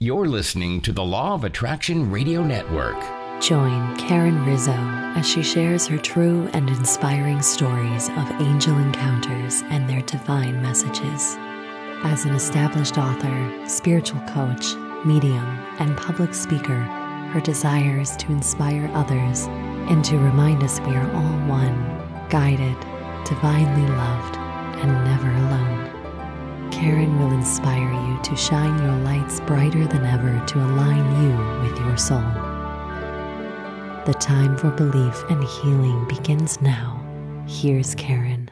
You're listening to the Law of Attraction Radio Network. Join Karen Rizzo as she shares her true and inspiring stories of angel encounters and their divine messages. As an established author, spiritual coach, medium, and public speaker, her desire is to inspire others and to remind us we are all one, guided, divinely loved, and never alone. Karen will inspire you to shine your lights brighter than ever to align you with your soul. The time for belief and healing begins now. Here's Karen.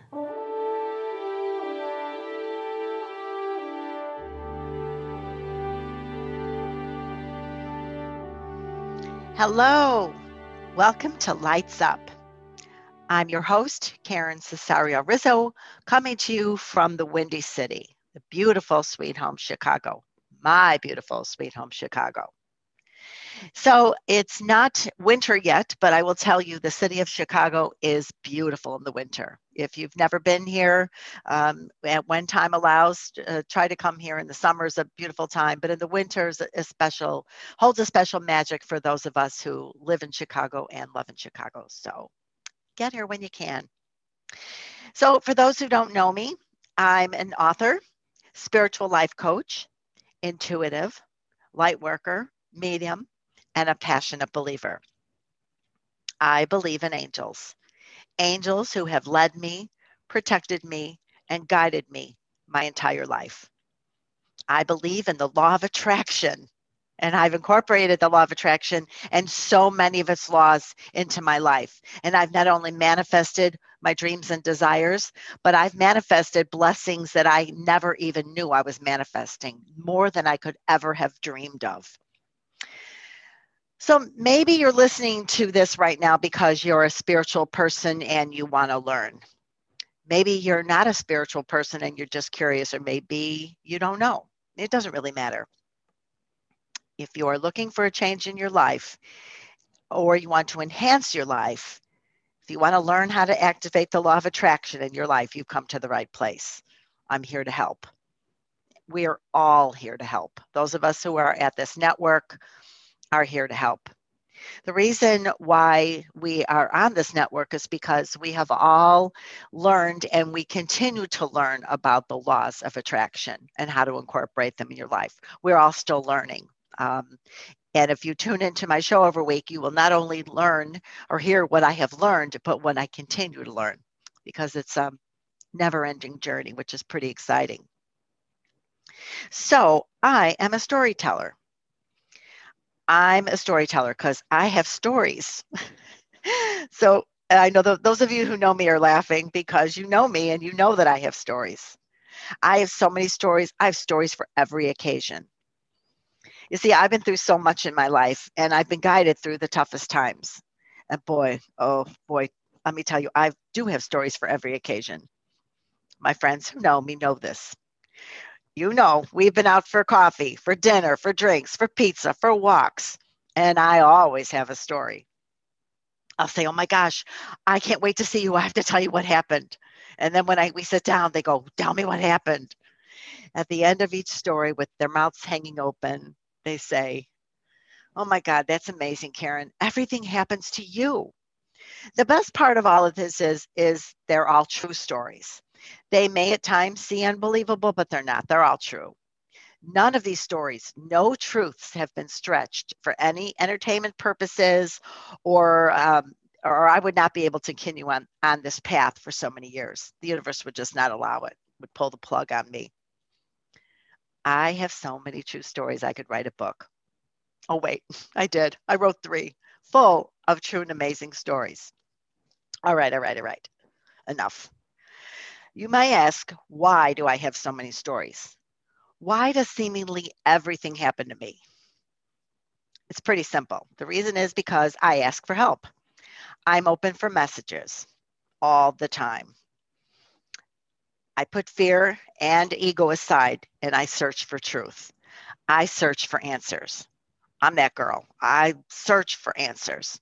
Hello, welcome to Lights Up. I'm your host, Karen Cesario Rizzo, coming to you from the Windy City, the beautiful Sweet Home Chicago, my beautiful Sweet Home Chicago. So it's not winter yet, but I will tell you the city of Chicago is beautiful in the winter. If you've never been here, um, when time allows, uh, try to come here. In the summer is a beautiful time, but in the winters, a special holds a special magic for those of us who live in Chicago and love in Chicago. So get here when you can. So for those who don't know me, I'm an author, spiritual life coach, intuitive, light worker, medium, and a passionate believer. I believe in angels, angels who have led me, protected me, and guided me my entire life. I believe in the law of attraction, and I've incorporated the law of attraction and so many of its laws into my life. And I've not only manifested my dreams and desires, but I've manifested blessings that I never even knew I was manifesting, more than I could ever have dreamed of. So maybe you're listening to this right now because you're a spiritual person and you want to learn. Maybe you're not a spiritual person and you're just curious, or maybe you don't know. It doesn't really matter. If you are looking for a change in your life or you want to enhance your life, if you want to learn how to activate the law of attraction in your life, you've come to the right place. I'm here to help. We are all here to help. Those of us who are at this network, are here to help. The reason why we are on this network is because we have all learned and we continue to learn about the laws of attraction and how to incorporate them in your life. We're all still learning. Um, and if you tune into my show every week, you will not only learn or hear what I have learned, but what I continue to learn because it's a never ending journey, which is pretty exciting. So, I am a storyteller. I'm a storyteller because I have stories. so I know the, those of you who know me are laughing because you know me and you know that I have stories. I have so many stories. I have stories for every occasion. You see, I've been through so much in my life and I've been guided through the toughest times. And boy, oh boy, let me tell you, I do have stories for every occasion. My friends who know me know this you know, we've been out for coffee, for dinner, for drinks, for pizza, for walks, and I always have a story. I'll say, "Oh my gosh, I can't wait to see you. I have to tell you what happened." And then when I we sit down, they go, "Tell me what happened." At the end of each story, with their mouths hanging open, they say, "Oh my God, that's amazing, Karen. Everything happens to you." The best part of all of this is is they're all true stories. They may at times seem unbelievable, but they're not. They're all true. None of these stories, no truths have been stretched for any entertainment purposes or um, or I would not be able to continue on on this path for so many years. The universe would just not allow it, would pull the plug on me. I have so many true stories I could write a book. Oh wait, I did. I wrote 3 full of true and amazing stories. All right, all right, all right. Enough. You may ask, why do I have so many stories? Why does seemingly everything happen to me? It's pretty simple. The reason is because I ask for help. I'm open for messages all the time. I put fear and ego aside and I search for truth. I search for answers. I'm that girl. I search for answers.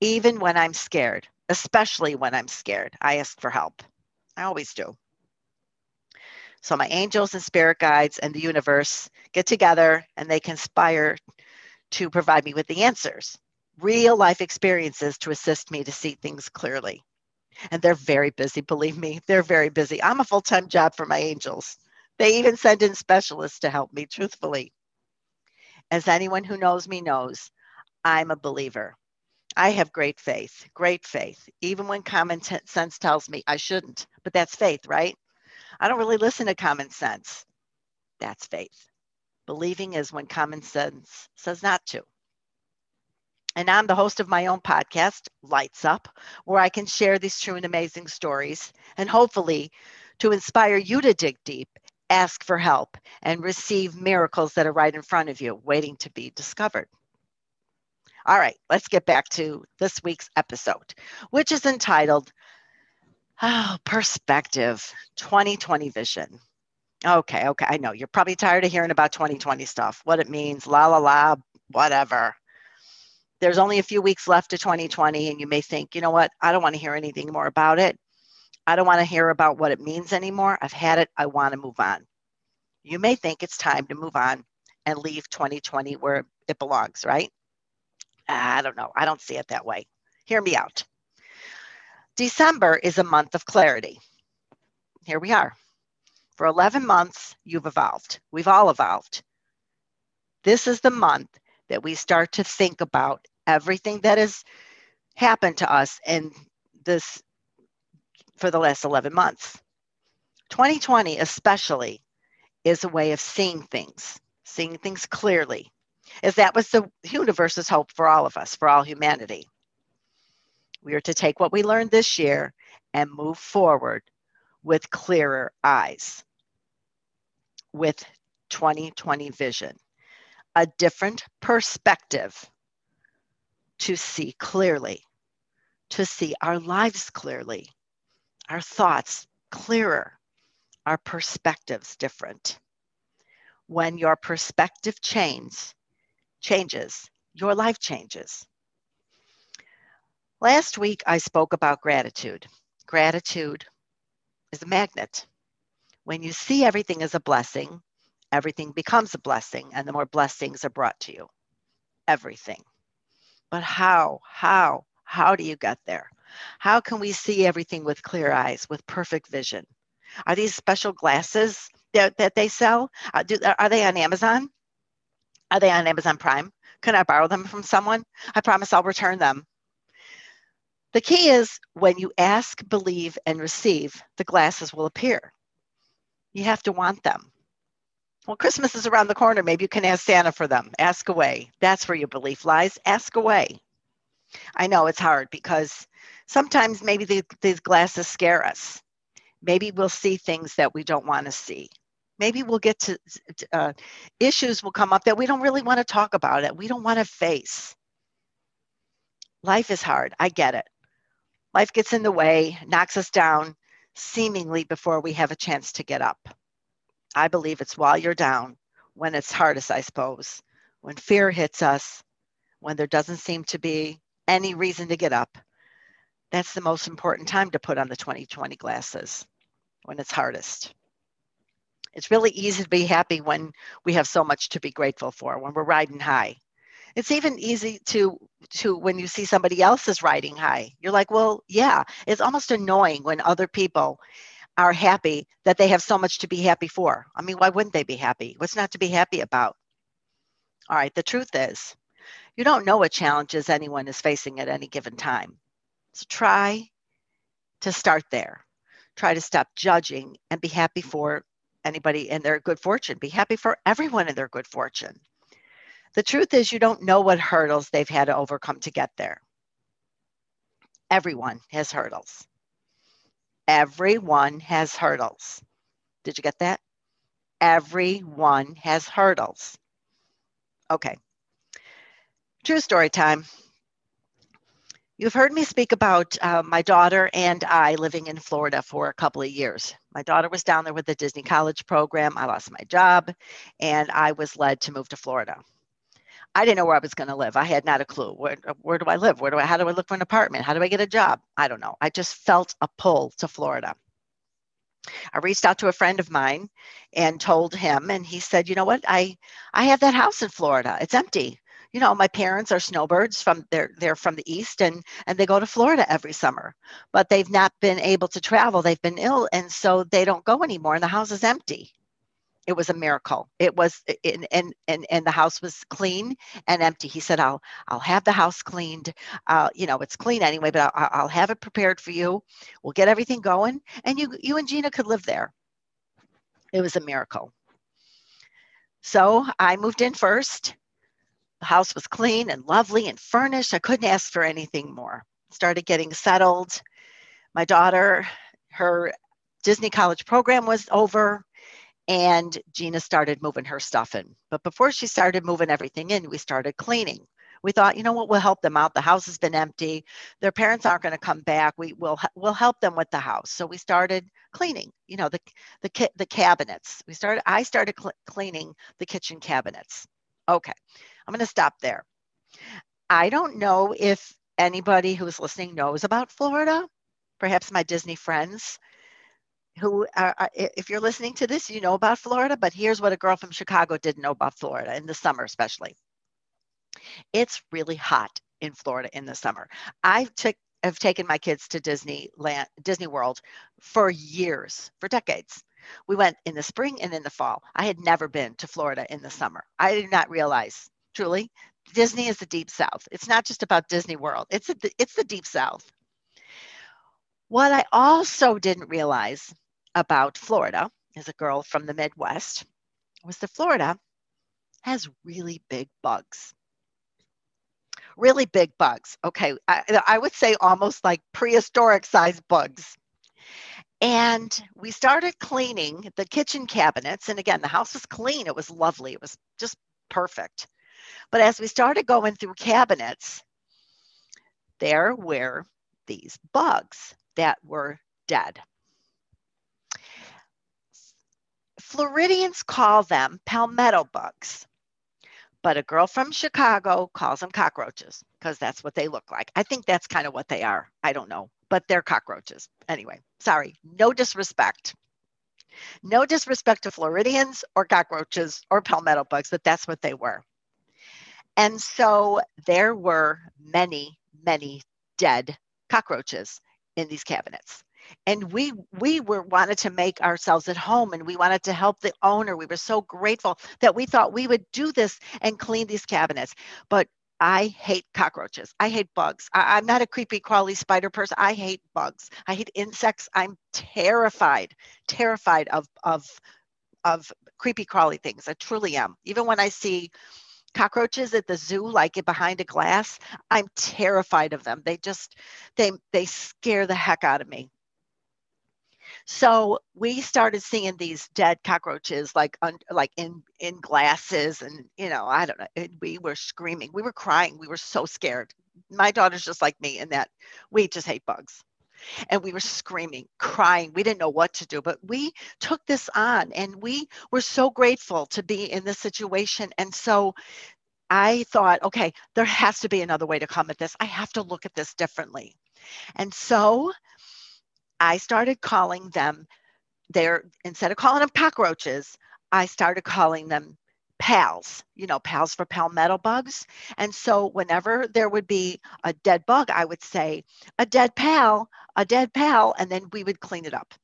Even when I'm scared, especially when I'm scared, I ask for help. I always do. So my angels and spirit guides and the universe get together and they conspire to provide me with the answers, real life experiences to assist me to see things clearly. And they're very busy, believe me, they're very busy. I'm a full time job for my angels. They even send in specialists to help me, truthfully. As anyone who knows me knows, I'm a believer. I have great faith, great faith, even when common t- sense tells me I shouldn't. But that's faith, right? I don't really listen to common sense. That's faith. Believing is when common sense says not to. And I'm the host of my own podcast, Lights Up, where I can share these true and amazing stories and hopefully to inspire you to dig deep, ask for help, and receive miracles that are right in front of you, waiting to be discovered. All right, let's get back to this week's episode, which is entitled Oh, Perspective 2020 Vision. Okay, okay, I know you're probably tired of hearing about 2020 stuff, what it means, la la la, whatever. There's only a few weeks left to 2020, and you may think, you know what, I don't want to hear anything more about it. I don't want to hear about what it means anymore. I've had it. I want to move on. You may think it's time to move on and leave 2020 where it belongs, right? I don't know. I don't see it that way. Hear me out. December is a month of clarity. Here we are. For 11 months, you've evolved. We've all evolved. This is the month that we start to think about everything that has happened to us in this for the last 11 months. 2020, especially, is a way of seeing things, seeing things clearly, as that was the universe's hope for all of us, for all humanity. We are to take what we learned this year and move forward with clearer eyes, with 2020 vision, a different perspective to see clearly, to see our lives clearly, our thoughts clearer, our perspectives different. When your perspective changes, changes, your life changes. Last week, I spoke about gratitude. Gratitude is a magnet. When you see everything as a blessing, everything becomes a blessing, and the more blessings are brought to you. Everything. But how, how, how do you get there? How can we see everything with clear eyes, with perfect vision? Are these special glasses that, that they sell? Uh, do, are they on Amazon? Are they on Amazon Prime? Can I borrow them from someone? I promise I'll return them. The key is when you ask, believe, and receive, the glasses will appear. You have to want them. Well, Christmas is around the corner. Maybe you can ask Santa for them. Ask away. That's where your belief lies. Ask away. I know it's hard because sometimes maybe the, these glasses scare us. Maybe we'll see things that we don't want to see. Maybe we'll get to uh, issues will come up that we don't really want to talk about it. We don't want to face. Life is hard. I get it. Life gets in the way, knocks us down seemingly before we have a chance to get up. I believe it's while you're down, when it's hardest, I suppose, when fear hits us, when there doesn't seem to be any reason to get up, that's the most important time to put on the 2020 glasses when it's hardest. It's really easy to be happy when we have so much to be grateful for, when we're riding high. It's even easy to to when you see somebody else is riding high. You're like, well, yeah. It's almost annoying when other people are happy that they have so much to be happy for. I mean, why wouldn't they be happy? What's not to be happy about? All right, the truth is, you don't know what challenges anyone is facing at any given time. So try to start there. Try to stop judging and be happy for anybody in their good fortune. Be happy for everyone in their good fortune. The truth is, you don't know what hurdles they've had to overcome to get there. Everyone has hurdles. Everyone has hurdles. Did you get that? Everyone has hurdles. Okay. True story time. You've heard me speak about uh, my daughter and I living in Florida for a couple of years. My daughter was down there with the Disney College program. I lost my job and I was led to move to Florida. I didn't know where I was going to live. I had not a clue. Where, uh, where do I live? Where do I, how do I look for an apartment? How do I get a job? I don't know. I just felt a pull to Florida. I reached out to a friend of mine and told him, and he said, "You know what? I I have that house in Florida. It's empty. You know, my parents are snowbirds from they're they're from the east, and and they go to Florida every summer, but they've not been able to travel. They've been ill, and so they don't go anymore, and the house is empty." It was a miracle. It was, and and and, the house was clean and empty. He said, "I'll I'll have the house cleaned. Uh, you know, it's clean anyway, but I'll, I'll have it prepared for you. We'll get everything going, and you you and Gina could live there." It was a miracle. So I moved in first. The house was clean and lovely and furnished. I couldn't ask for anything more. Started getting settled. My daughter, her Disney college program was over and Gina started moving her stuff in. But before she started moving everything in, we started cleaning. We thought, you know what, we'll help them out. The house has been empty. Their parents aren't going to come back. We will we'll help them with the house. So we started cleaning. You know, the the the cabinets. We started. I started cl- cleaning the kitchen cabinets. Okay, I'm going to stop there. I don't know if anybody who's listening knows about Florida. Perhaps my Disney friends who uh, uh, are, if you're listening to this, you know about Florida, but here's what a girl from Chicago didn't know about Florida in the summer, especially. It's really hot in Florida in the summer. I took have taken my kids to Disneyland, Disney World for years, for decades. We went in the spring and in the fall. I had never been to Florida in the summer. I did not realize, truly, Disney is the deep south. It's not just about Disney World. It's a, it's the deep south. What I also didn't realize about Florida as a girl from the Midwest was that Florida has really big bugs. Really big bugs. Okay, I, I would say almost like prehistoric size bugs. And we started cleaning the kitchen cabinets. And again, the house was clean. It was lovely. It was just perfect. But as we started going through cabinets, there were these bugs that were dead. Floridians call them palmetto bugs, but a girl from Chicago calls them cockroaches because that's what they look like. I think that's kind of what they are. I don't know, but they're cockroaches. Anyway, sorry, no disrespect. No disrespect to Floridians or cockroaches or palmetto bugs, but that's what they were. And so there were many, many dead cockroaches in these cabinets and we we were wanted to make ourselves at home and we wanted to help the owner we were so grateful that we thought we would do this and clean these cabinets but I hate cockroaches. I hate bugs. I, am not a creepy, crawly spider person. I hate bugs. I hate insects. I'm terrified, terrified of of of creepy, crawly things. I truly am. Even when I see cockroaches at the zoo like behind a glass i'm terrified of them they just they they scare the heck out of me so we started seeing these dead cockroaches like un, like in in glasses and you know I don't know we were screaming. We were crying. We were so scared. My daughter's just like me in that we just hate bugs. And we were screaming crying. We didn't know what to do but we took this on and we were so grateful to be in this situation. And so I thought, okay, there has to be another way to come at this. I have to look at this differently. And so I started calling them they're instead of calling them cockroaches, I started calling them pals, you know, pals for palmetto bugs. And so whenever there would be a dead bug, I would say, a dead pal, a dead pal, and then we would clean it up.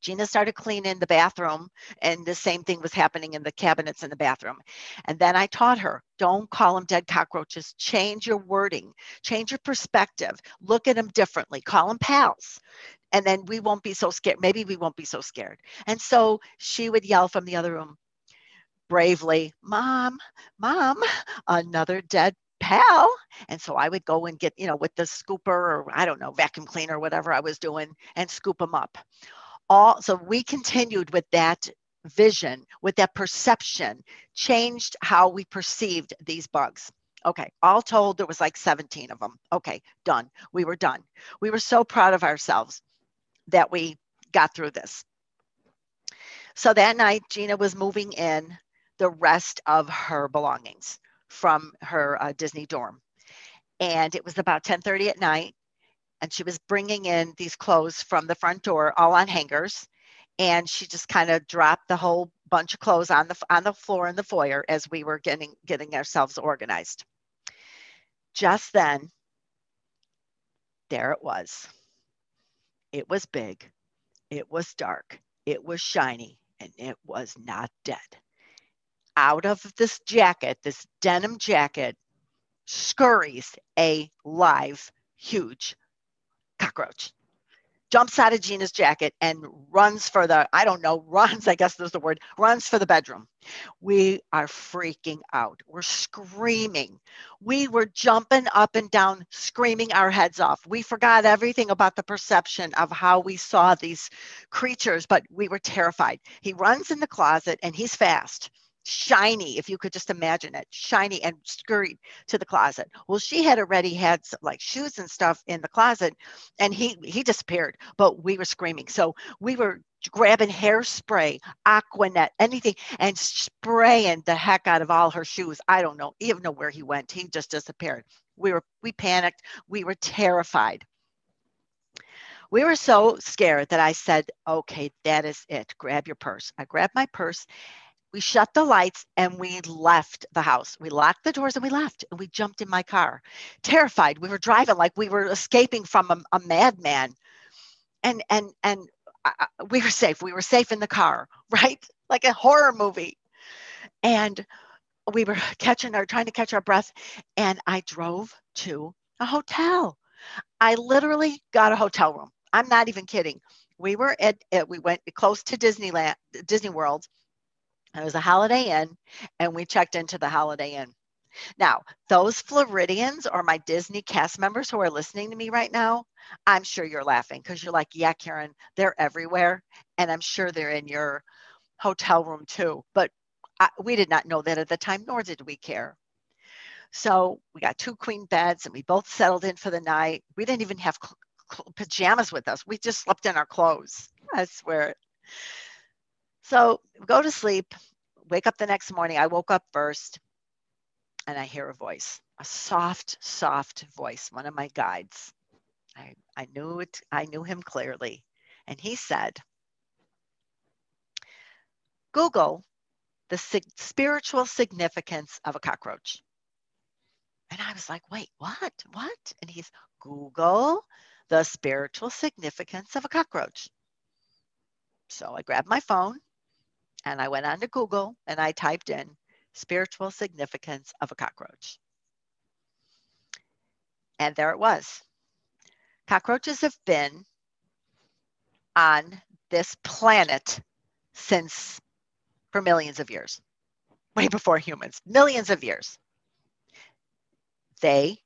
Gina started cleaning the bathroom, and the same thing was happening in the cabinets in the bathroom. And then I taught her don't call them dead cockroaches. Change your wording, change your perspective, look at them differently, call them pals. And then we won't be so scared. Maybe we won't be so scared. And so she would yell from the other room bravely, Mom, Mom, another dead pal. And so I would go and get, you know, with the scooper or I don't know, vacuum cleaner, whatever I was doing, and scoop them up all so we continued with that vision with that perception changed how we perceived these bugs. Okay all told there was like 17 of them okay done. We were done. We were so proud of ourselves that we got through this. So that night gina was moving in the rest of her belongings from her uh, disney dorm. And it was about 10:30 at night and she was bringing in these clothes from the front door all on hangers and she just kind of dropped the whole bunch of clothes on the on the floor in the foyer as we were getting getting ourselves organized. Just then, there it was. It was big. It was dark. It was shiny, and it was not dead. Out of this jacket, this denim jacket, scurries a live, huge cockroach jumps out of Gina's jacket and runs for the, I don't know, runs, I guess there's the word, runs for the bedroom. We are freaking out. We're screaming. We were jumping up and down, screaming our heads off. We forgot everything about the perception of how we saw these creatures, but we were terrified. He runs in the closet and he's fast shiny, if you could just imagine it, shiny and scurried to the closet. Well, she had already had some, like shoes and stuff in the closet, and he he disappeared. But we were screaming, so we were grabbing hairspray, Aquanet, anything, and spraying the heck out of all her shoes. I don't know, even know where he went. He just disappeared. We were we panicked. We were terrified. We were so scared that I said, okay, that is it. Grab your purse. I grabbed my purse we shut the lights and we left the house. We locked the doors and we left and we jumped in my car, terrified. We were driving like we were escaping from a, a madman, and and and uh, we were safe. We were safe in the car, right? Like a horror movie, and we were catching our trying to catch our breath, and I drove to a hotel. I literally got a hotel room. I'm not even kidding. We were at, at we went close to Disneyland, Disney World it was a Holiday Inn, and we checked into the Holiday Inn. Now, those Floridians or my Disney cast members who are listening to me right now, I'm sure you're laughing because you're like, yeah, Karen, they're everywhere. And I'm sure they're in your hotel room too. But I, we did not know that at the time, nor did we care. So we got two queen beds and we both settled in for the night. We didn't even have cl- cl- pajamas with us. We just slept in our clothes. I swear. So go to sleep, wake up the next morning. I woke up first and I hear a voice, a soft, soft voice, one of my guides. I, I knew it, I knew him clearly. And he said, Google the sig- spiritual significance of a cockroach. And I was like, wait, what? What? And he's Google the spiritual significance of a cockroach. So I grabbed my phone and I went on to Google and I typed in spiritual significance of a cockroach. And there it was. Cockroaches have been on this planet since for millions of years, way before humans, millions of years. They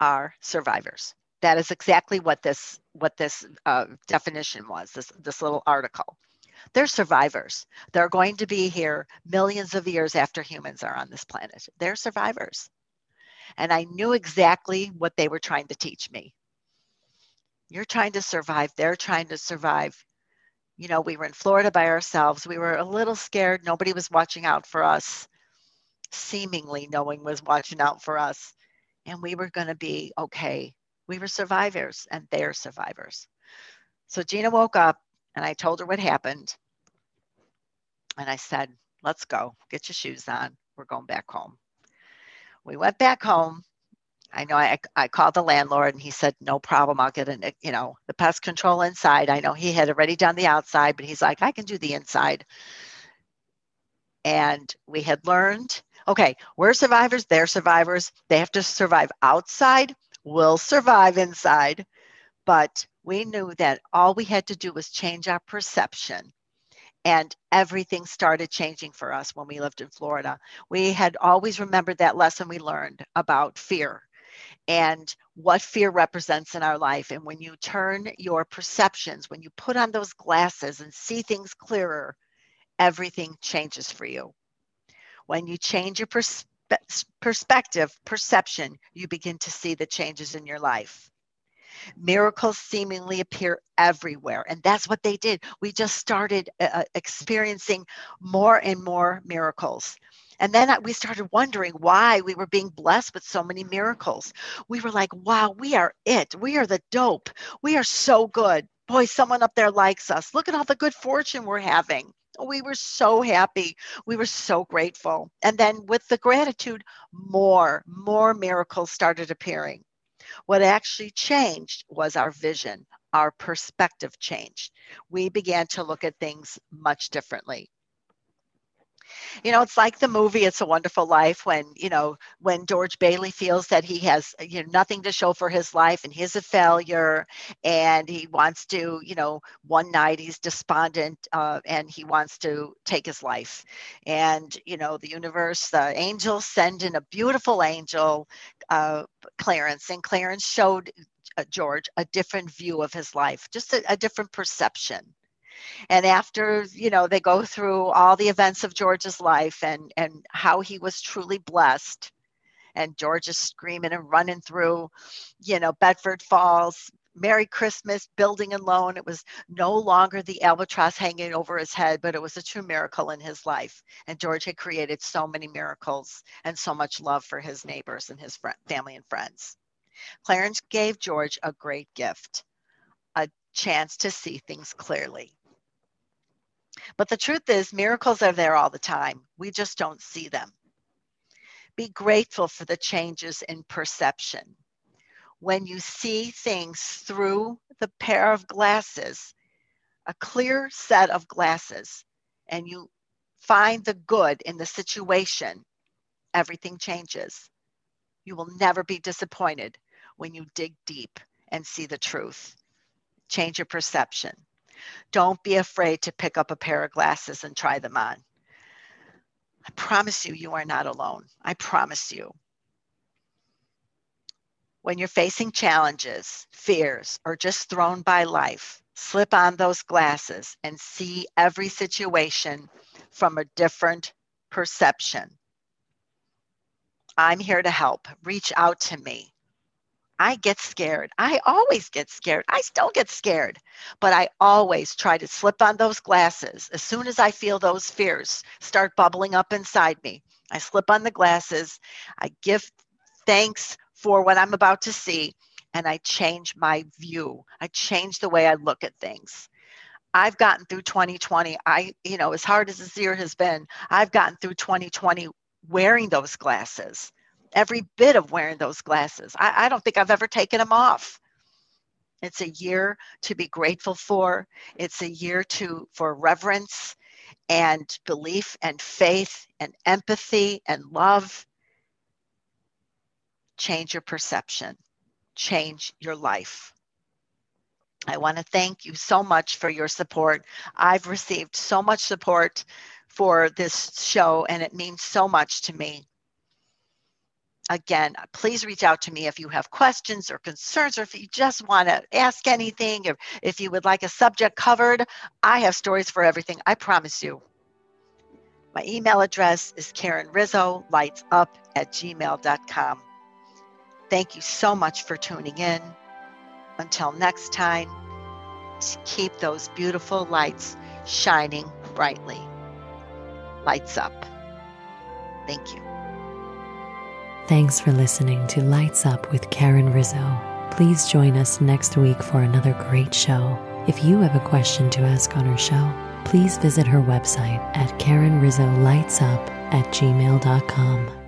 are survivors. That is exactly what this what this uh, definition was. This this little article. They're survivors. They're going to be here millions of years after humans are on this planet. They're survivors. And I knew exactly what they were trying to teach me. You're trying to survive, they're trying to survive. You know, we were in Florida by ourselves. We were a little scared. Nobody was watching out for us. Seemingly, no one was watching out for us. And we were going to be okay. We were survivors, and they're survivors. So Gina woke up and I told her what happened. And I said, let's go, get your shoes on. We're going back home. We went back home. I know I, I called the landlord and he said, no problem. I'll get an, you know, the pest control inside. I know he had already done the outside, but he's like, I can do the inside. And we had learned, okay, we're survivors, they're survivors. They have to survive outside, we'll survive inside. But we knew that all we had to do was change our perception and everything started changing for us when we lived in Florida. We had always remembered that lesson we learned about fear and what fear represents in our life. And when you turn your perceptions, when you put on those glasses and see things clearer, everything changes for you. When you change your perspe- perspective, perception, you begin to see the changes in your life. Miracles seemingly appear everywhere. And that's what they did. We just started uh, uh, experiencing more and more miracles. And then we started wondering why we were being blessed with so many miracles. We were like, wow, we are it. We are the dope. We are so good. boy, someone up there likes us. Look at all the good fortune we're having. We were so happy. We were so grateful. And then with the gratitude, more, more miracles started appearing. What actually changed was our vision, our perspective changed. We began to look at things much differently you know it's like the movie it's a wonderful life when you know when george bailey feels that he has you know nothing to show for his life and he's a failure and he wants to you know one night he's despondent uh, and he wants to take his life. And you know the universe the angels send in a beautiful angel uh, clarence and clarence showed uh, george a different view of his life just a, a different perception and after you know they go through all the events of george's life and and how he was truly blessed. And george is screaming and running through you know bedford falls merry christmas building and loan. It was no longer the albatross hanging over his head but it was a true miracle in his life. And george had created so many miracles and so much love for his neighbors and his family and friends. Clarence gave george a great gift a chance to see things clearly but the truth is, miracles are there all the time. We just don't see them. Be grateful for the changes in perception. When you see things through the pair of glasses, a clear set of glasses, and you find the good in the situation, everything changes. You will never be disappointed when you dig deep and see the truth. Change your perception. Don't be afraid to pick up a pair of glasses and try them on. I promise you, you are not alone. I promise you. When you're facing challenges, fears, or just thrown by life, slip on those glasses and see every situation from a different perception. I'm here to help. Reach out to me. I get scared. I always get scared. I still get scared, but I always try to slip on those glasses as soon as I feel those fears start bubbling up inside me. I slip on the glasses. I give thanks for what I'm about to see, and I change my view. I change the way I look at things. I've gotten through 2020. I, you know, as hard as this year has been, I've gotten through 2020 wearing those glasses every bit of wearing those glasses. I, I don't think I've ever taken them off. It's a year to be grateful for. It's a year to for reverence and belief and faith and empathy and love. Change your perception. Change your life. I want to thank you so much for your support. I've received so much support for this show, and it means so much to me again, uh, please reach out to me if you have questions or concerns, or if you just want to ask anything, or if you would like a subject covered. I have stories for everything, I promise you. My email address is Karen Rizzo, lightsup at gmail.com. Thank you so much for tuning in. Until next time, keep those beautiful lights shining brightly. Lights up. Thank you. Thanks for listening to Lights Up with Karen Rizzo. Please join us next week for another great show. If you have a question to ask on our show, please visit her website at KarenRizzoLightsUp at gmail.com.